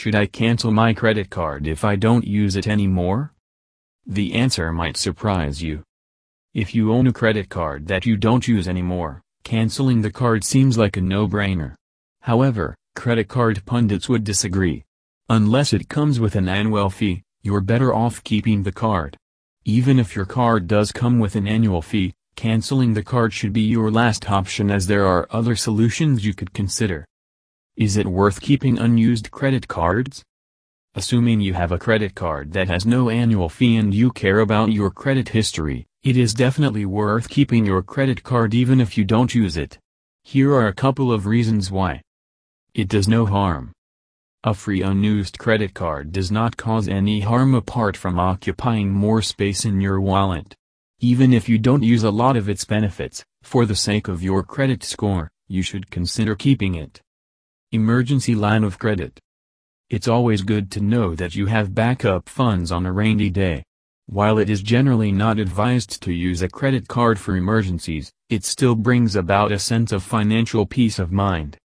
Should I cancel my credit card if I don't use it anymore? The answer might surprise you. If you own a credit card that you don't use anymore, canceling the card seems like a no-brainer. However, credit card pundits would disagree. Unless it comes with an annual fee, you're better off keeping the card. Even if your card does come with an annual fee, canceling the card should be your last option as there are other solutions you could consider. Is it worth keeping unused credit cards? Assuming you have a credit card that has no annual fee and you care about your credit history, it is definitely worth keeping your credit card even if you don't use it. Here are a couple of reasons why. It does no harm. A free unused credit card does not cause any harm apart from occupying more space in your wallet. Even if you don't use a lot of its benefits, for the sake of your credit score, you should consider keeping it. Emergency line of credit. It's always good to know that you have backup funds on a rainy day. While it is generally not advised to use a credit card for emergencies, it still brings about a sense of financial peace of mind.